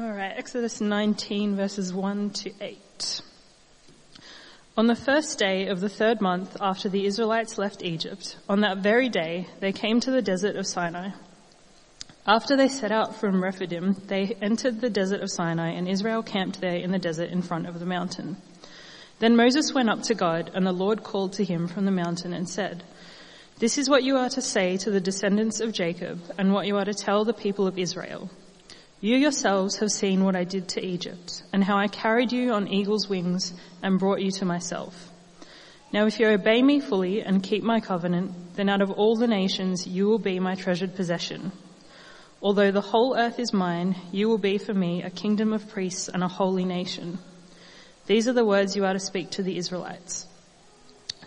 All right, Exodus 19 verses 1 to 8. On the first day of the third month after the Israelites left Egypt, on that very day, they came to the desert of Sinai. After they set out from Rephidim, they entered the desert of Sinai and Israel camped there in the desert in front of the mountain. Then Moses went up to God and the Lord called to him from the mountain and said, This is what you are to say to the descendants of Jacob and what you are to tell the people of Israel. You yourselves have seen what I did to Egypt and how I carried you on eagle's wings and brought you to myself. Now if you obey me fully and keep my covenant, then out of all the nations you will be my treasured possession. Although the whole earth is mine, you will be for me a kingdom of priests and a holy nation. These are the words you are to speak to the Israelites.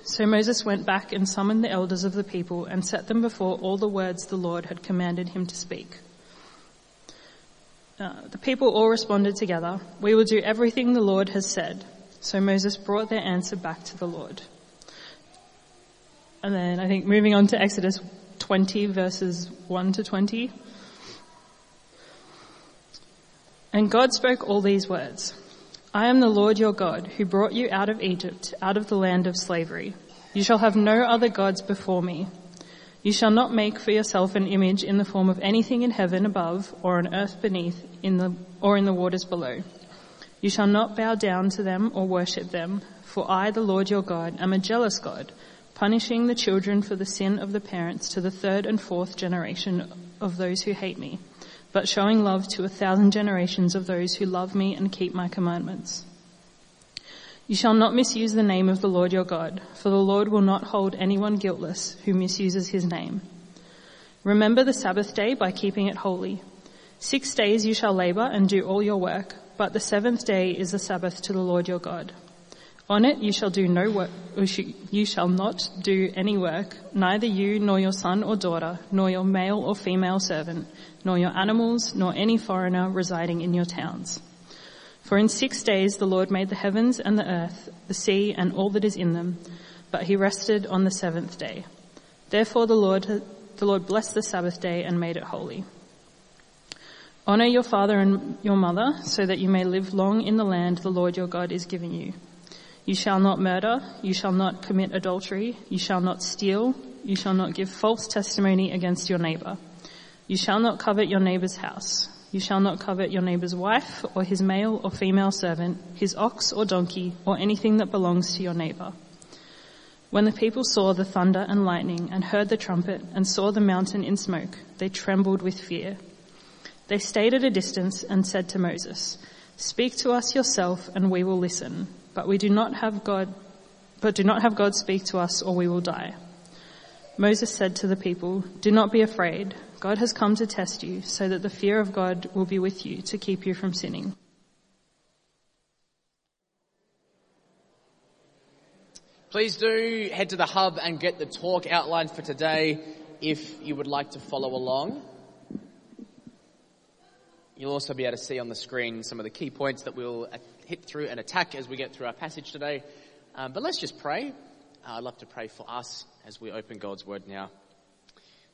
So Moses went back and summoned the elders of the people and set them before all the words the Lord had commanded him to speak. Uh, the people all responded together, we will do everything the Lord has said. So Moses brought their answer back to the Lord. And then I think moving on to Exodus 20 verses 1 to 20. And God spoke all these words. I am the Lord your God who brought you out of Egypt, out of the land of slavery. You shall have no other gods before me. You shall not make for yourself an image in the form of anything in heaven above or on earth beneath in the, or in the waters below. You shall not bow down to them or worship them, for I, the Lord your God, am a jealous God, punishing the children for the sin of the parents to the third and fourth generation of those who hate me but showing love to a thousand generations of those who love me and keep my commandments. You shall not misuse the name of the Lord your God, for the Lord will not hold anyone guiltless who misuses his name. Remember the Sabbath day by keeping it holy. Six days you shall labor and do all your work, but the seventh day is the Sabbath to the Lord your God. On it you shall do no work, oh, you shall not do any work, neither you nor your son or daughter, nor your male or female servant, nor your animals, nor any foreigner residing in your towns. For in six days the Lord made the heavens and the earth, the sea and all that is in them, but he rested on the seventh day. Therefore the Lord, the Lord blessed the Sabbath day and made it holy. Honor your father and your mother so that you may live long in the land the Lord your God is giving you. You shall not murder, you shall not commit adultery, you shall not steal, you shall not give false testimony against your neighbor. You shall not covet your neighbor's house. You shall not covet your neighbor's wife or his male or female servant, his ox or donkey, or anything that belongs to your neighbor. When the people saw the thunder and lightning and heard the trumpet and saw the mountain in smoke, they trembled with fear. They stayed at a distance and said to Moses, Speak to us yourself and we will listen but we do not have God, but do not have God speak to us or we will die. Moses said to the people, do not be afraid. God has come to test you so that the fear of God will be with you to keep you from sinning. Please do head to the hub and get the talk outlined for today if you would like to follow along. You'll also be able to see on the screen some of the key points that we'll hit through and attack as we get through our passage today. Um, but let's just pray. Uh, I'd love to pray for us as we open God's word now.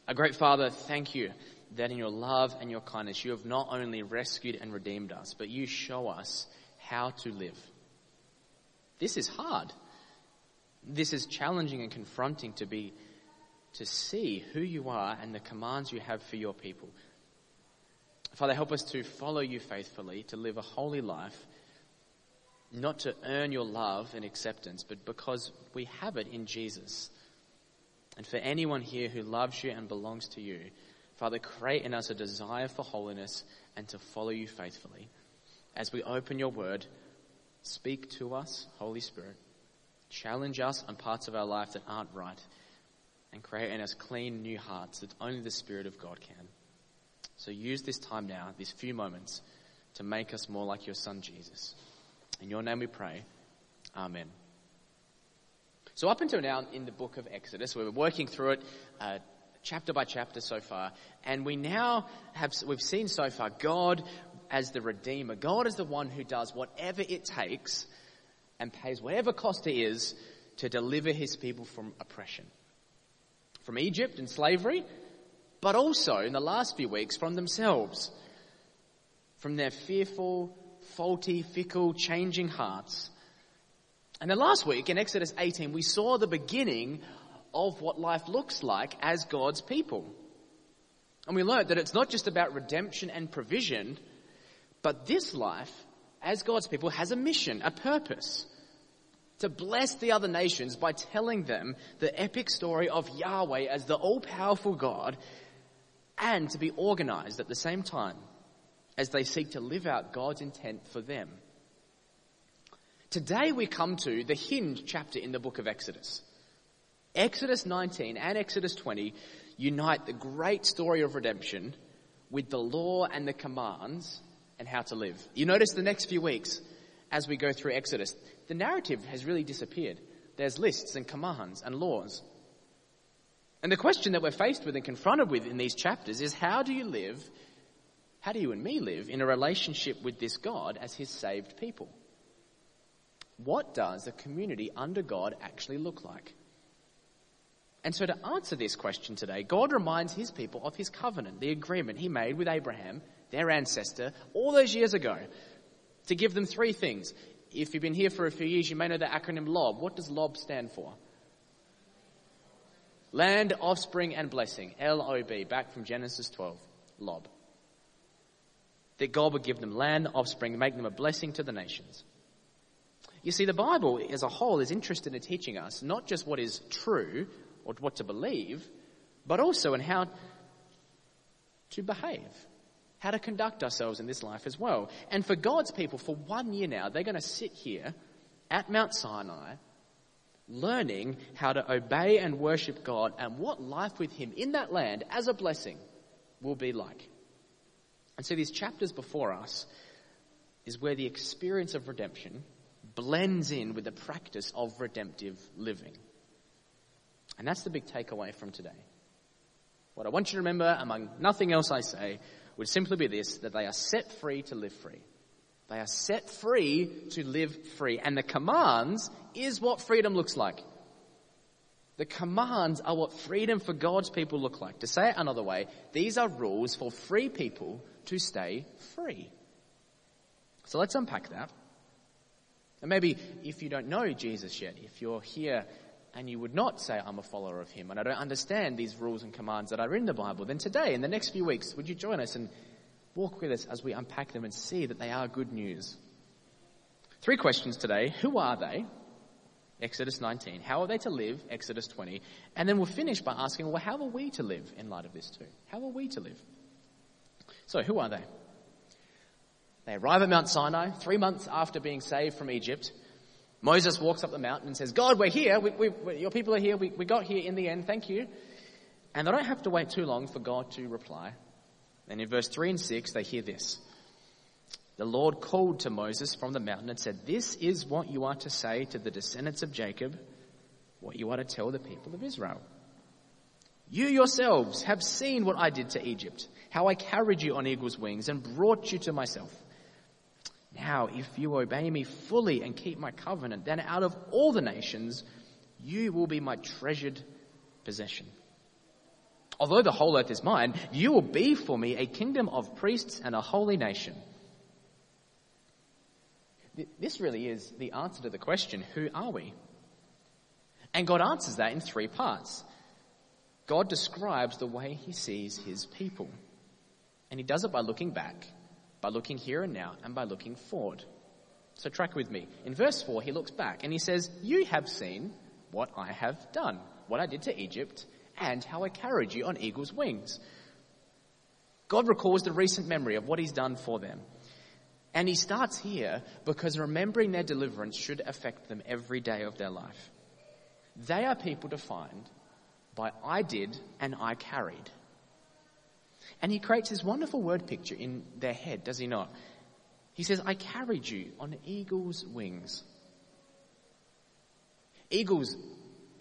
Our great Father, thank you that in your love and your kindness you have not only rescued and redeemed us, but you show us how to live. This is hard. This is challenging and confronting to be, to see who you are and the commands you have for your people. Father, help us to follow you faithfully, to live a holy life, not to earn your love and acceptance, but because we have it in Jesus. And for anyone here who loves you and belongs to you, Father, create in us a desire for holiness and to follow you faithfully. As we open your word, speak to us, Holy Spirit. Challenge us on parts of our life that aren't right and create in us clean new hearts that only the Spirit of God can. So use this time now, these few moments, to make us more like your Son Jesus. In your name we pray. Amen. So up until now in the book of Exodus, we've been working through it uh, chapter by chapter so far, and we now have, we've seen so far God as the Redeemer. God is the one who does whatever it takes and pays whatever cost it is to deliver his people from oppression. From Egypt and slavery, but also in the last few weeks from themselves. from their fearful, faulty, fickle, changing hearts. And then last week in Exodus 18, we saw the beginning of what life looks like as God's people. And we learned that it's not just about redemption and provision, but this life, as God's people, has a mission, a purpose. To bless the other nations by telling them the epic story of Yahweh as the all-powerful God and to be organized at the same time as they seek to live out God's intent for them. Today we come to the hinge chapter in the book of Exodus. Exodus 19 and Exodus 20 unite the great story of redemption with the law and the commands and how to live. You notice the next few weeks as we go through Exodus, the narrative has really disappeared. There's lists and commands and laws. And the question that we're faced with and confronted with in these chapters is how do you live, how do you and me live in a relationship with this God as his saved people? What does a community under God actually look like? And so to answer this question today, God reminds his people of his covenant, the agreement he made with Abraham, their ancestor, all those years ago, to give them three things. If you've been here for a few years, you may know the acronym LOB. What does LOB stand for? Land, offspring, and blessing. L-O-B, back from Genesis 12. Lob. That God would give them land, offspring, make them a blessing to the nations. You see, the Bible as a whole is interested in teaching us not just what is true or what to believe, but also in how to behave, how to conduct ourselves in this life as well. And for God's people, for one year now, they're going to sit here at Mount Sinai learning how to obey and worship God and what life with Him in that land as a blessing will be like. And so these chapters before us is where the experience of redemption blends in with the practice of redemptive living. And that's the big takeaway from today. What I want you to remember, among nothing else I say, would simply be this, that they are set free to live free. They are set free to live free. And the commands is what freedom looks like. The commands are what freedom for God's people look like. To say it another way, these are rules for free people to stay free. So let's unpack that. And maybe if you don't know Jesus yet, if you're here and you would not say, I'm a follower of him and I don't understand these rules and commands that are in the Bible, then today, in the next few weeks, would you join us and walk with us as we unpack them and see that they are good news? Three questions today. Who are they? Exodus 19. How are they to live? Exodus 20. And then we'll finish by asking, well, how are we to live in light of this too? How are we to live? So, who are they? They arrive at Mount Sinai three months after being saved from Egypt. Moses walks up the mountain and says, God, we're here. We, we, your people are here. We, we got here in the end. Thank you. And they don't have to wait too long for God to reply. And in verse 3 and 6, they hear this. The Lord called to Moses from the mountain and said, This is what you are to say to the descendants of Jacob, what you are to tell the people of Israel. You yourselves have seen what I did to Egypt, how I carried you on eagle's wings and brought you to myself. Now, if you obey me fully and keep my covenant, then out of all the nations, you will be my treasured possession. Although the whole earth is mine, you will be for me a kingdom of priests and a holy nation. This really is the answer to the question, who are we? And God answers that in three parts. God describes the way he sees his people. And he does it by looking back by looking here and now and by looking forward. So track with me. In verse 4, he looks back and he says, You have seen what I have done, what I did to Egypt, and how I carried you on eagle's wings. God recalls the recent memory of what he's done for them. And he starts here because remembering their deliverance should affect them every day of their life. They are people defined by I did and I carried. And he creates this wonderful word picture in their head, does he not? He says, I carried you on eagle's wings. Eagles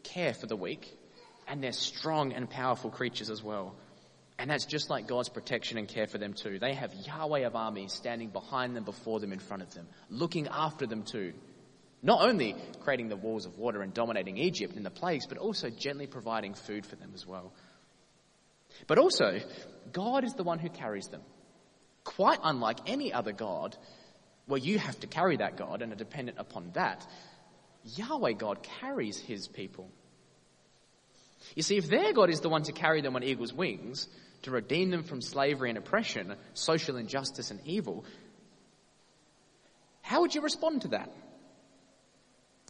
care for the weak, and they're strong and powerful creatures as well. And that's just like God's protection and care for them too. They have Yahweh of armies standing behind them, before them, in front of them, looking after them too. Not only creating the walls of water and dominating Egypt in the plagues, but also gently providing food for them as well. But also, God is the one who carries them. quite unlike any other God, where you have to carry that God and are dependent upon that, Yahweh God carries his people. You see, if their God is the one to carry them on eagle's wings, to redeem them from slavery and oppression, social injustice and evil, how would you respond to that?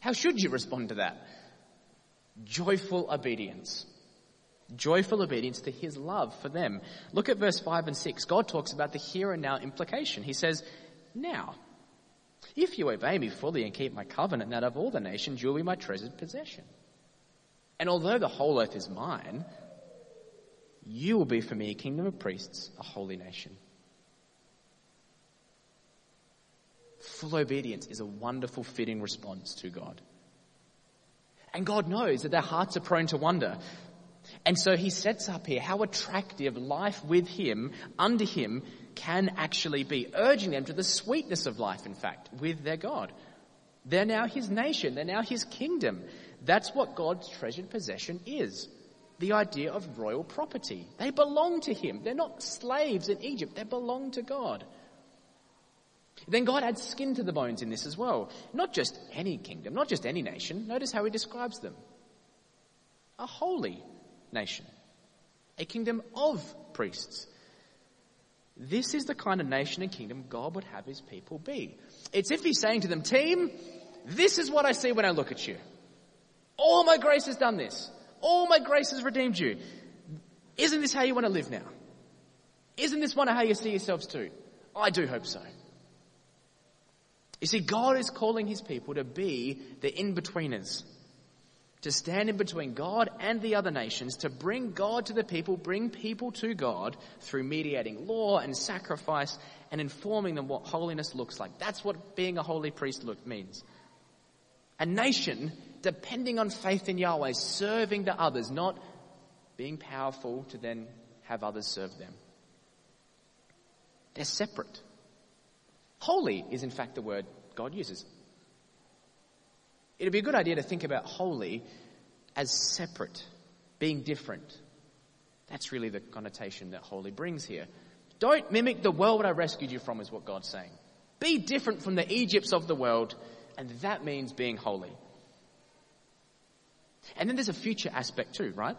How should you respond to that? Joyful obedience. Joyful obedience to his love for them. Look at verse 5 and 6. God talks about the here and now implication. He says, Now, if you obey me fully and keep my covenant, that of all the nations you will be my treasured possession. And although the whole earth is mine, you will be for me a kingdom of priests, a holy nation. Full obedience is a wonderful, fitting response to God. And God knows that their hearts are prone to wonder. And so he sets up here how attractive life with him, under him, can actually be, urging them to the sweetness of life, in fact, with their God. They're now his nation. They're now his kingdom. That's what God's treasured possession is. The idea of royal property. They belong to him. They're not slaves in Egypt. They belong to God. Then God adds skin to the bones in this as well. Not just any kingdom, not just any nation. Notice how he describes them. A holy nation. A kingdom of priests. This is the kind of nation and kingdom God would have his people be. It's if he's saying to them, team, this is what I see when I look at you. All my grace has done this. All my grace has redeemed you. Isn't this how you want to live now? Isn't this one of how you see yourselves too? I do hope so. You see, God is calling his people to be the in-betweeners to stand in between God and the other nations, to bring God to the people, bring people to God through mediating law and sacrifice and informing them what holiness looks like. That's what being a holy priest look, means. A nation depending on faith in Yahweh, serving to others, not being powerful to then have others serve them. They're separate. Holy is in fact the word God uses. It'd be a good idea to think about holy as separate, being different. That's really the connotation that holy brings here. Don't mimic the world I rescued you from, is what God's saying. Be different from the Egypts of the world, and that means being holy. And then there's a future aspect too, right?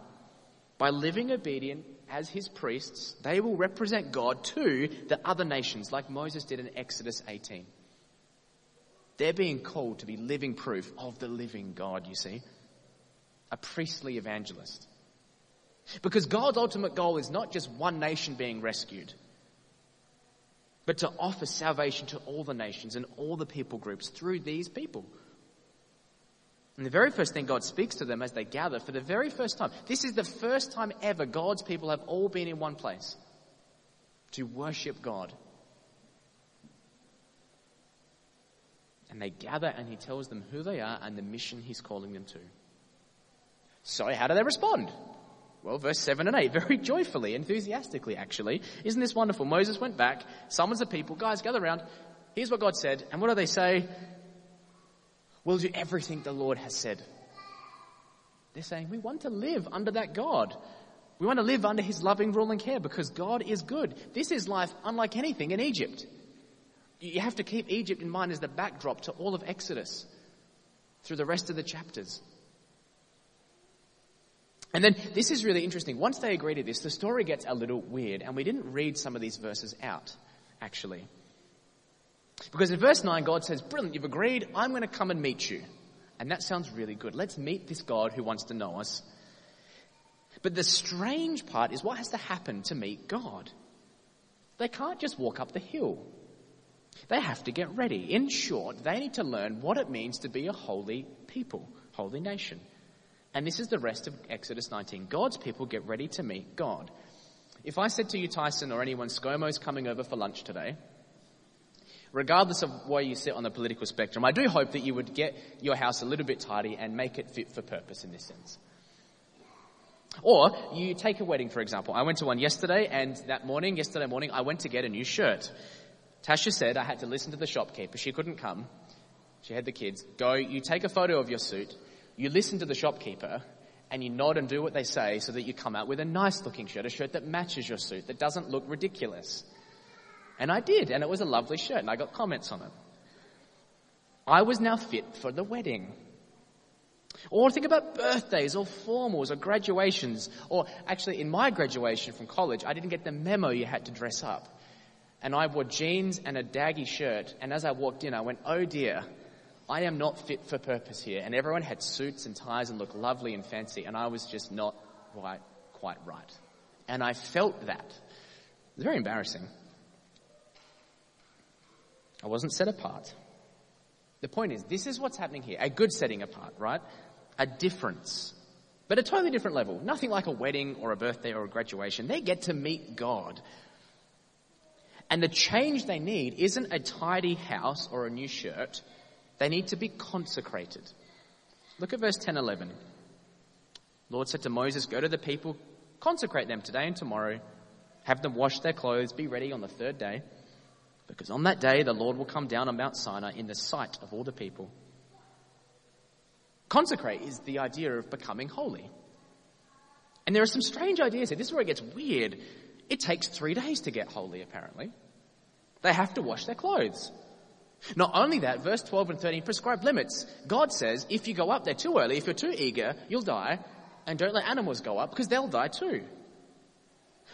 By living obedient as his priests, they will represent God to the other nations, like Moses did in Exodus 18. They're being called to be living proof of the living God, you see. A priestly evangelist. Because God's ultimate goal is not just one nation being rescued, but to offer salvation to all the nations and all the people groups through these people. And the very first thing God speaks to them as they gather for the very first time, this is the first time ever God's people have all been in one place to worship God And they gather and he tells them who they are and the mission he's calling them to. So how do they respond? Well, verse 7 and 8, very joyfully, enthusiastically actually. Isn't this wonderful? Moses went back, summons the people, guys gather around, here's what God said, and what do they say? We'll do everything the Lord has said. They're saying, we want to live under that God. We want to live under his loving rule and care because God is good. This is life unlike anything in Egypt. You have to keep Egypt in mind as the backdrop to all of Exodus through the rest of the chapters. And then this is really interesting. Once they agree to this, the story gets a little weird, and we didn't read some of these verses out, actually. Because in verse 9, God says, Brilliant, you've agreed, I'm going to come and meet you. And that sounds really good. Let's meet this God who wants to know us. But the strange part is what has to happen to meet God. They can't just walk up the hill. They have to get ready. In short, they need to learn what it means to be a holy people, holy nation. And this is the rest of Exodus 19. God's people get ready to meet God. If I said to you, Tyson, or anyone, ScoMo's coming over for lunch today, regardless of where you sit on the political spectrum, I do hope that you would get your house a little bit tidy and make it fit for purpose in this sense. Or you take a wedding, for example. I went to one yesterday, and that morning, yesterday morning, I went to get a new shirt. Tasha said I had to listen to the shopkeeper. She couldn't come. She had the kids. Go, you take a photo of your suit, you listen to the shopkeeper, and you nod and do what they say so that you come out with a nice looking shirt, a shirt that matches your suit, that doesn't look ridiculous. And I did, and it was a lovely shirt, and I got comments on it. I was now fit for the wedding. Or think about birthdays or formals or graduations. Or actually, in my graduation from college, I didn't get the memo you had to dress up. And I wore jeans and a daggy shirt. And as I walked in, I went, oh dear, I am not fit for purpose here. And everyone had suits and ties and looked lovely and fancy. And I was just not quite, quite right. And I felt that. It was very embarrassing. I wasn't set apart. The point is, this is what's happening here. A good setting apart, right? A difference. But a totally different level. Nothing like a wedding or a birthday or a graduation. They get to meet God. And the change they need isn't a tidy house or a new shirt. They need to be consecrated. Look at verse 10 11. The Lord said to Moses, Go to the people, consecrate them today and tomorrow, have them wash their clothes, be ready on the third day. Because on that day the Lord will come down on Mount Sinai in the sight of all the people. Consecrate is the idea of becoming holy. And there are some strange ideas here. This is where it gets weird. It takes three days to get holy, apparently. They have to wash their clothes. Not only that, verse 12 and 13 prescribe limits. God says, if you go up there too early, if you're too eager, you'll die. And don't let animals go up because they'll die too.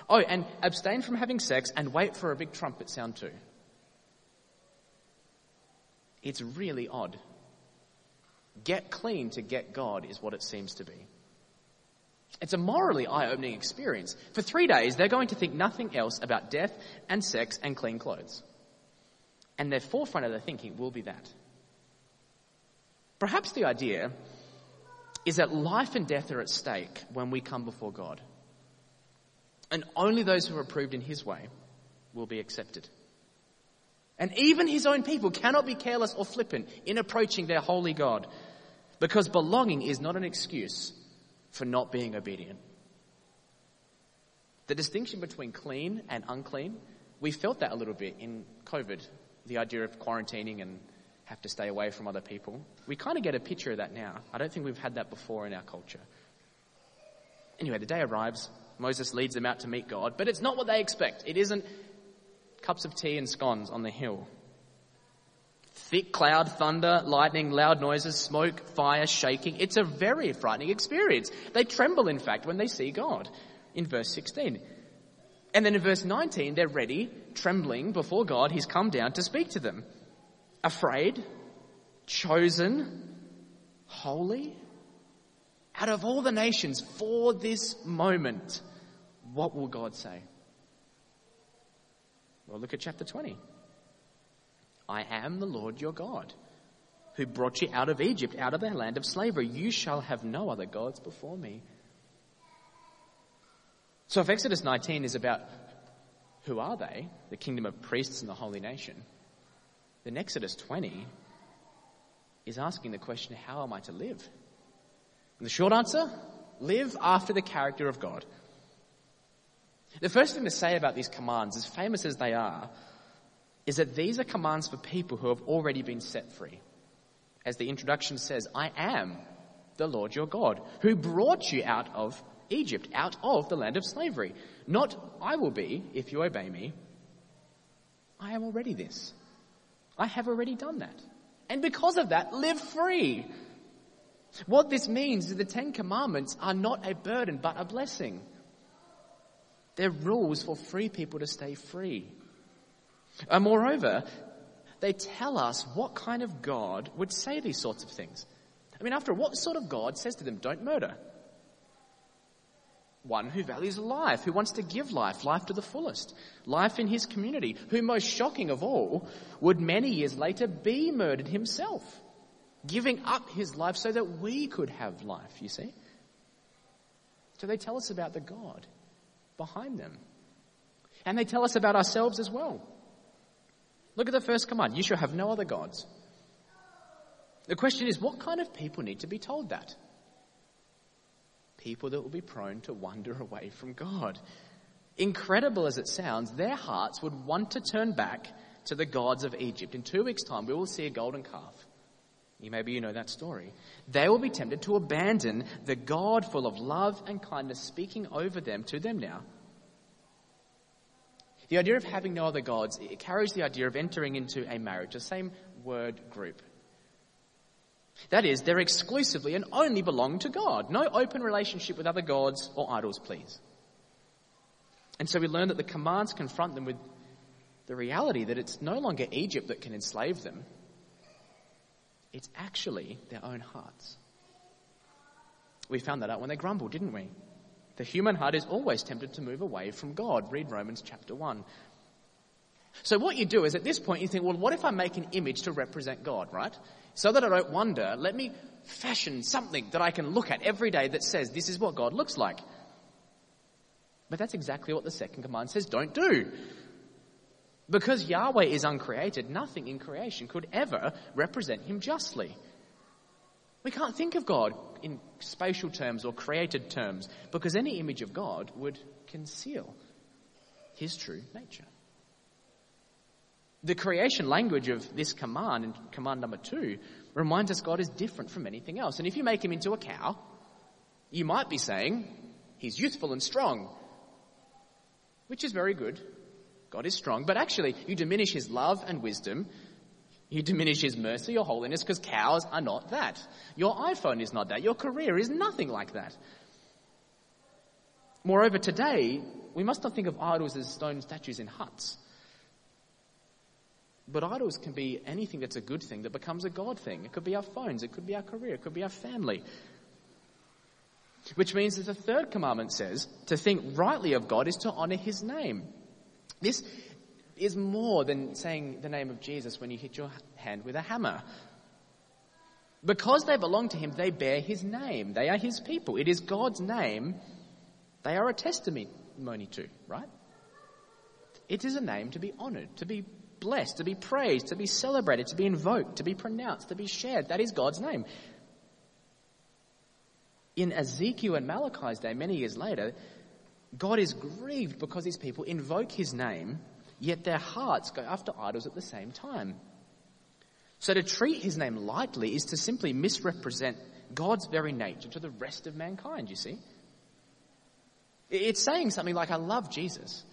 Oh, and abstain from having sex and wait for a big trumpet sound too. It's really odd. Get clean to get God is what it seems to be. It's a morally eye opening experience. For three days, they're going to think nothing else about death and sex and clean clothes. And their forefront of their thinking will be that. Perhaps the idea is that life and death are at stake when we come before God. And only those who are approved in His way will be accepted. And even his own people cannot be careless or flippant in approaching their holy God because belonging is not an excuse for not being obedient. The distinction between clean and unclean, we felt that a little bit in COVID, the idea of quarantining and have to stay away from other people. We kind of get a picture of that now. I don't think we've had that before in our culture. Anyway, the day arrives. Moses leads them out to meet God, but it's not what they expect. It isn't cups of tea and scones on the hill. Thick cloud, thunder, lightning, loud noises, smoke, fire, shaking. It's a very frightening experience. They tremble, in fact, when they see God in verse 16. And then in verse 19, they're ready, trembling before God. He's come down to speak to them. Afraid, chosen, holy. Out of all the nations for this moment, what will God say? Well, look at chapter 20. I am the Lord your God, who brought you out of Egypt, out of the land of slavery. You shall have no other gods before me. So if Exodus 19 is about who are they, the kingdom of priests and the holy nation, then Exodus 20 is asking the question, how am I to live? And the short answer, live after the character of God. The first thing to say about these commands, as famous as they are, is that these are commands for people who have already been set free. As the introduction says, I am the Lord your God, who brought you out of Egypt, out of the land of slavery. Not I will be if you obey me. I am already this. I have already done that. And because of that, live free. What this means is the Ten Commandments are not a burden, but a blessing. They're rules for free people to stay free. And moreover, they tell us what kind of God would say these sorts of things. I mean, after all, what sort of God says to them, don't murder? One who values life, who wants to give life, life to the fullest, life in his community, who most shocking of all would many years later be murdered himself, giving up his life so that we could have life, you see? So they tell us about the God behind them. And they tell us about ourselves as well. Look at the first command. You shall have no other gods. The question is, what kind of people need to be told that? People that will be prone to wander away from God. Incredible as it sounds, their hearts would want to turn back to the gods of Egypt. In two weeks' time, we will see a golden calf. Maybe you know that story. They will be tempted to abandon the God full of love and kindness speaking over them to them now. The idea of having no other gods, it carries the idea of entering into a marriage, the same word group. That is, they're exclusively and only belong to God. No open relationship with other gods or idols, please. And so we learn that the commands confront them with the reality that it's no longer Egypt that can enslave them. It's actually their own hearts. We found that out when they grumbled, didn't we? The human heart is always tempted to move away from God. Read Romans chapter 1. So what you do is at this point you think, well, what if I make an image to represent God, right? So that I don't wonder, let me fashion something that I can look at every day that says this is what God looks like. But that's exactly what the second command says, don't do. Because Yahweh is uncreated, nothing in creation could ever represent him justly. We can't think of God in spatial terms or created terms because any image of God would conceal his true nature. The creation language of this command, in command number two, reminds us God is different from anything else. And if you make him into a cow, you might be saying he's youthful and strong, which is very good. God is strong, but actually you diminish his love and wisdom you diminish his mercy or holiness because cows are not that. Your iPhone is not that. Your career is nothing like that. Moreover, today, we must not think of idols as stone statues in huts. But idols can be anything that's a good thing that becomes a God thing. It could be our phones, it could be our career, it could be our family. Which means that the third commandment says to think rightly of God is to honor his name. This is more than saying the name of Jesus when you hit your hand with a hammer. Because they belong to him, they bear his name. They are his people. It is God's name they are a testimony to, right? It is a name to be honored, to be blessed, to be praised, to be celebrated, to be invoked, to be pronounced, to be shared. That is God's name. In Ezekiel and Malachi's day, many years later, God is grieved because his people invoke his name yet their hearts go after idols at the same time. So to treat his name lightly is to simply misrepresent God's very nature to the rest of mankind, you see. It's saying something like, I love Jesus.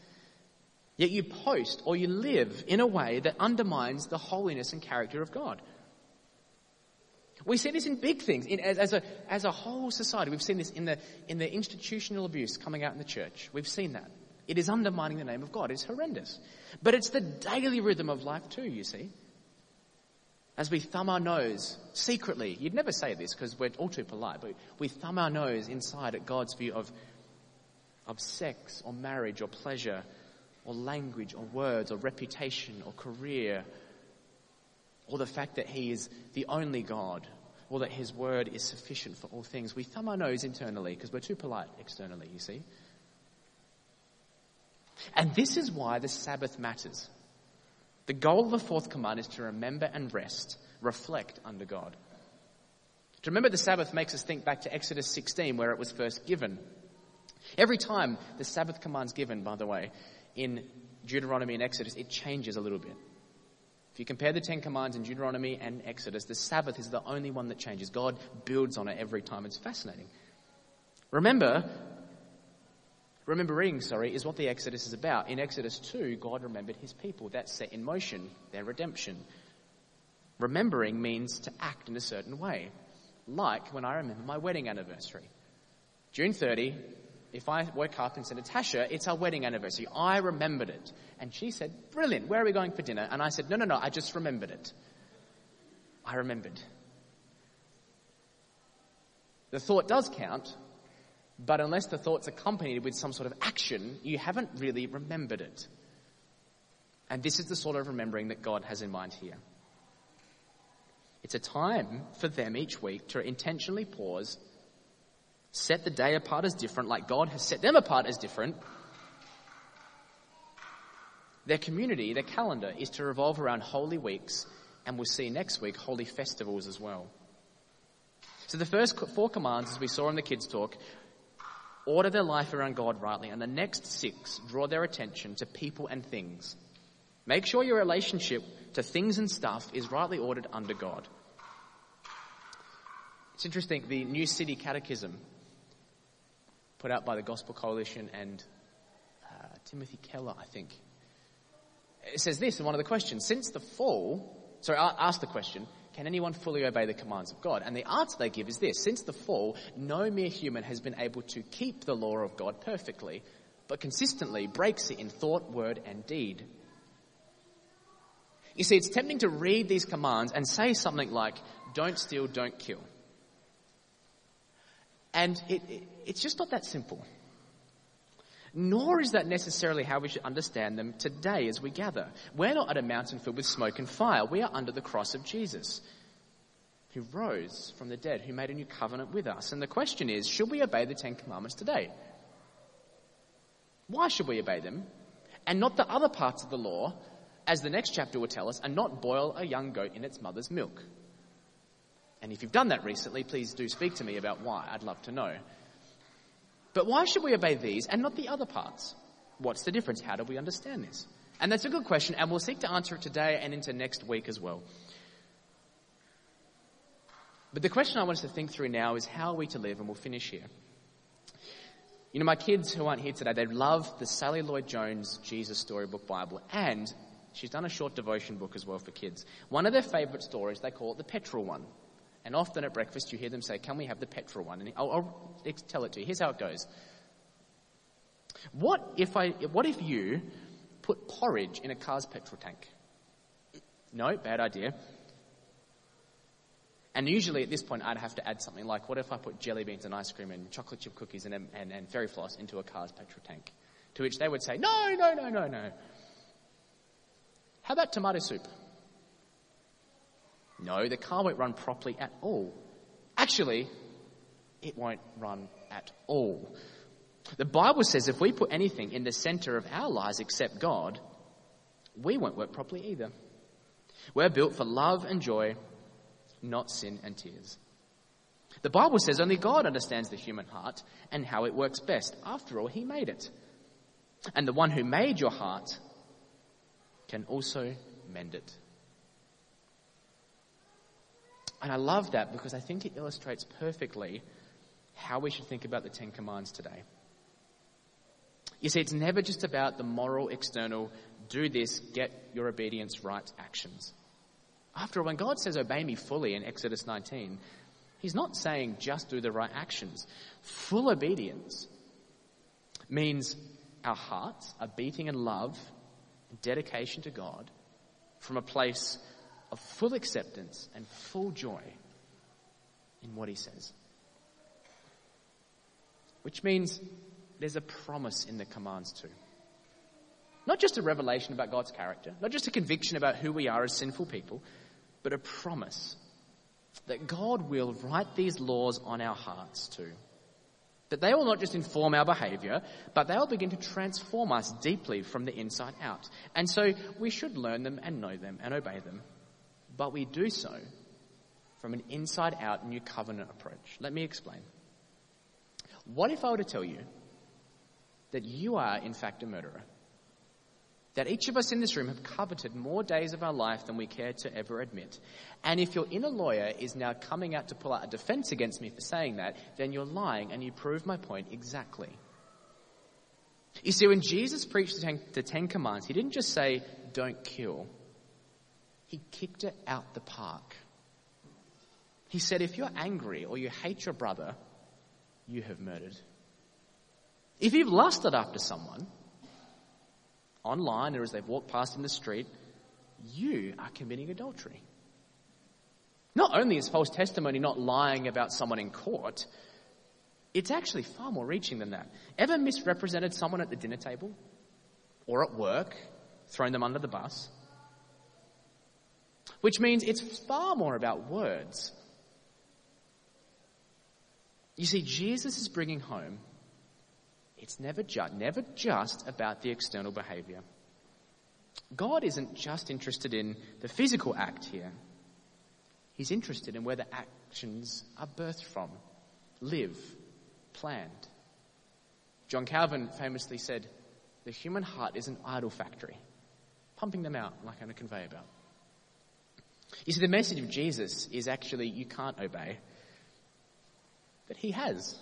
Yet you post or you live in a way that undermines the holiness and character of God. We see this in big things. In, as, as, a, as a whole society, we've seen this in the, in the institutional abuse coming out in the church. We've seen that. It is undermining the name of God. It's horrendous. But it's the daily rhythm of life too, you see. As we thumb our nose secretly, you'd never say this because we're all too polite, but we thumb our nose inside at God's view of, of sex or marriage or pleasure or language or words or reputation or career or the fact that He is the only God or that His word is sufficient for all things. We thumb our nose internally because we're too polite externally, you see. And this is why the Sabbath matters. The goal of the fourth command is to remember and rest, reflect under God. To remember the Sabbath makes us think back to Exodus 16 where it was first given. Every time the Sabbath command's given, by the way, in Deuteronomy and Exodus, it changes a little bit. If you compare the Ten Commands in Deuteronomy and Exodus, the Sabbath is the only one that changes. God builds on it every time. It's fascinating. Remember, Remembering, sorry, is what the Exodus is about. In Exodus 2, God remembered his people. That set in motion their redemption. Remembering means to act in a certain way. Like when I remember my wedding anniversary. June 30, if I woke up and said, Natasha, it's our wedding anniversary. I remembered it. And she said, brilliant, where are we going for dinner? And I said, no, no, no, I just remembered it. I remembered. The thought does count, but unless the thought's accompanied with some sort of action, you haven't really remembered it. And this is the sort of remembering that God has in mind here. It's a time for them each week to intentionally pause, set the day apart as different, like God has set them apart as different. Their community, their calendar, is to revolve around holy weeks, and we'll see next week holy festivals as well. So the first four commands, as we saw in the kids' talk, order their life around God rightly, and the next six draw their attention to people and things. Make sure your relationship to things and stuff is rightly ordered under God. It's interesting, the New City Catechism, put out by the Gospel Coalition and uh, Timothy Keller, I think, It says this in one of the questions. Since the fall, sorry, ask the question, can anyone fully obey the commands of God? And the answer they give is this. Since the fall, no mere human has been able to keep the law of God perfectly, but consistently breaks it in thought, word, and deed. You see, it's tempting to read these commands and say something like, don't steal, don't kill. And it, it, it's just not that simple. Nor is that necessarily how we should understand them today as we gather. We're not at a mountain filled with smoke and fire. We are under the cross of Jesus, who rose from the dead, who made a new covenant with us. And the question is, should we obey the Ten Commandments today? Why should we obey them? And not the other parts of the law, as the next chapter will tell us, and not boil a young goat in its mother's milk. And if you've done that recently, please do speak to me about why. I'd love to know. But why should we obey these and not the other parts? What's the difference? How do we understand this? And that's a good question, and we'll seek to answer it today and into next week as well. But the question I want us to think through now is how are we to live, and we'll finish here. You know, my kids who aren't here today, they love the Sally Lloyd Jones Jesus Storybook Bible, and she's done a short devotion book as well for kids. One of their favourite stories, they call it the petrol one. And often at breakfast, you hear them say, Can we have the petrol one? And I'll, I'll tell it to you. Here's how it goes. What if, I, what if you put porridge in a car's petrol tank? No, bad idea. And usually at this point, I'd have to add something like, what if I put jelly beans and ice cream and chocolate chip cookies and, and, and fairy floss into a car's petrol tank? To which they would say, no, no, no, no, no. How about tomato soup? No, the car won't run properly at all. Actually, it won't run at all. The Bible says if we put anything in the center of our lives except God, we won't work properly either. We're built for love and joy, not sin and tears. The Bible says only God understands the human heart and how it works best. After all, He made it. And the one who made your heart can also mend it. And I love that because I think it illustrates perfectly how we should think about the Ten Commands today. You see, it's never just about the moral, external, do this, get your obedience right actions. After all, when God says, obey me fully in Exodus 19, He's not saying just do the right actions. Full obedience means our hearts are beating in love and dedication to God from a place of full acceptance and full joy in what he says. Which means there's a promise in the commands too. Not just a revelation about God's character, not just a conviction about who we are as sinful people, but a promise that God will write these laws on our hearts too. That they will not just inform our behavior, but they will begin to transform us deeply from the inside out. And so we should learn them and know them and obey them but we do so from an inside out new covenant approach. Let me explain. What if I were to tell you that you are, in fact, a murderer? That each of us in this room have coveted more days of our life than we care to ever admit. And if your inner lawyer is now coming out to pull out a defense against me for saying that, then you're lying and you prove my point exactly. You see, when Jesus preached the Ten, the Ten he didn't just say, don't kill. He kicked it out the park. He said, if you're angry or you hate your brother, you have murdered. If you've lusted after someone, online or as they've walked past in the street, you are committing adultery. Not only is false testimony not lying about someone in court, it's actually far more reaching than that. Ever misrepresented someone at the dinner table or at work, thrown them under the bus? Which means it's far more about words. You see, Jesus is bringing home, it's never, ju- never just about the external behavior. God isn't just interested in the physical act here. He's interested in where the actions are birthed from, live, planned. John Calvin famously said, the human heart is an idol factory, pumping them out like on a conveyor belt. You see, the message of Jesus is actually you can't obey, but he has.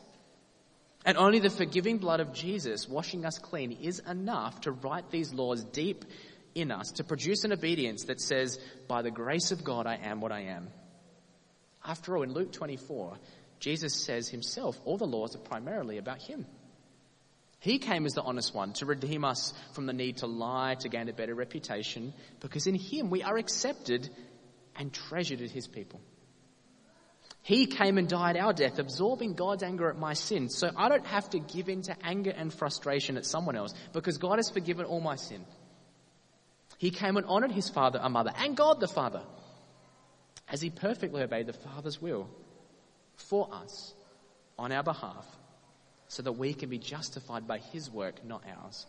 And only the forgiving blood of Jesus washing us clean is enough to write these laws deep in us to produce an obedience that says, by the grace of God, I am what I am. After all, in Luke 24, Jesus says himself, all the laws are primarily about him. He came as the honest one to redeem us from the need to lie to gain a better reputation, because in him we are accepted and treasured as his people. He came and died our death, absorbing God's anger at my sin, so I don't have to give in to anger and frustration at someone else, because God has forgiven all my sin. He came and honored his father and mother, and God the Father, as he perfectly obeyed the Father's will for us on our behalf so that we can be justified by his work, not ours.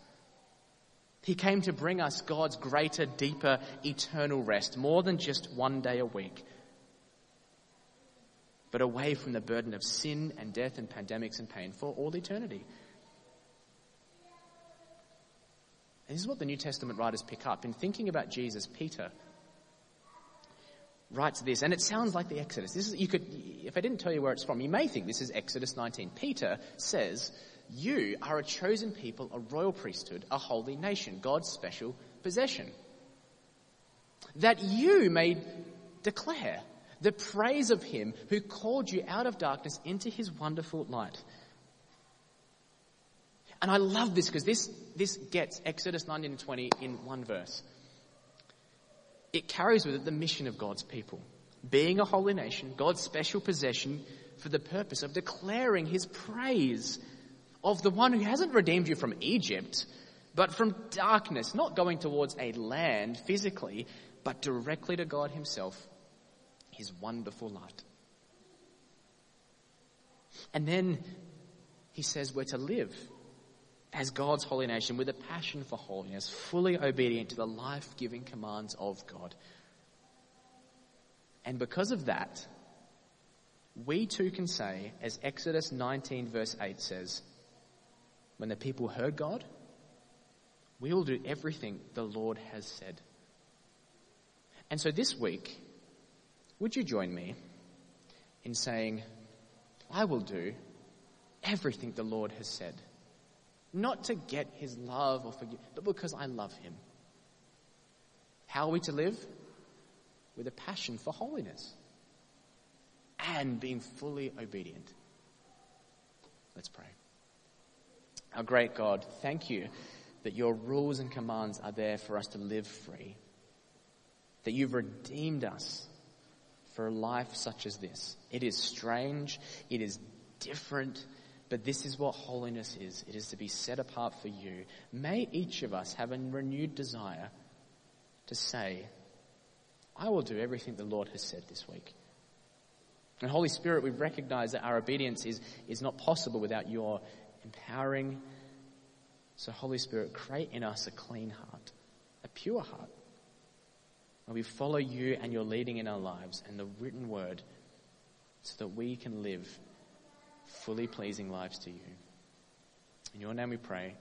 He came to bring us God's greater, deeper, eternal rest, more than just one day a week, but away from the burden of sin and death and pandemics and pain for all eternity. And this is what the New Testament writers pick up. In thinking about Jesus, Peter writes this, and it sounds like the Exodus. This is, you could, if I didn't tell you where it's from, you may think this is Exodus 19. Peter says, you are a chosen people, a royal priesthood, a holy nation, God's special possession. That you may declare the praise of him who called you out of darkness into his wonderful light. And I love this because this, this gets Exodus 19 and 20 in one verse it carries with it the mission of God's people. Being a holy nation, God's special possession for the purpose of declaring his praise of the one who hasn't redeemed you from Egypt, but from darkness, not going towards a land physically, but directly to God himself, his wonderful light. And then he says we're to live as God's holy nation with a passion for holiness, fully obedient to the life giving commands of God. And because of that, we too can say, as Exodus 19 verse 8 says, when the people heard God, we will do everything the Lord has said. And so this week, would you join me in saying, I will do everything the Lord has said? Not to get his love or forgive, but because I love him. How are we to live? With a passion for holiness and being fully obedient. Let's pray. Our great God, thank you that your rules and commands are there for us to live free. That you've redeemed us for a life such as this. It is strange. It is different. But this is what holiness is. It is to be set apart for you. May each of us have a renewed desire to say, I will do everything the Lord has said this week. And Holy Spirit, we recognize that our obedience is, is not possible without your empowering. So Holy Spirit, create in us a clean heart, a pure heart, where we follow you and your leading in our lives and the written word so that we can live fully pleasing lives to you. In your name we pray.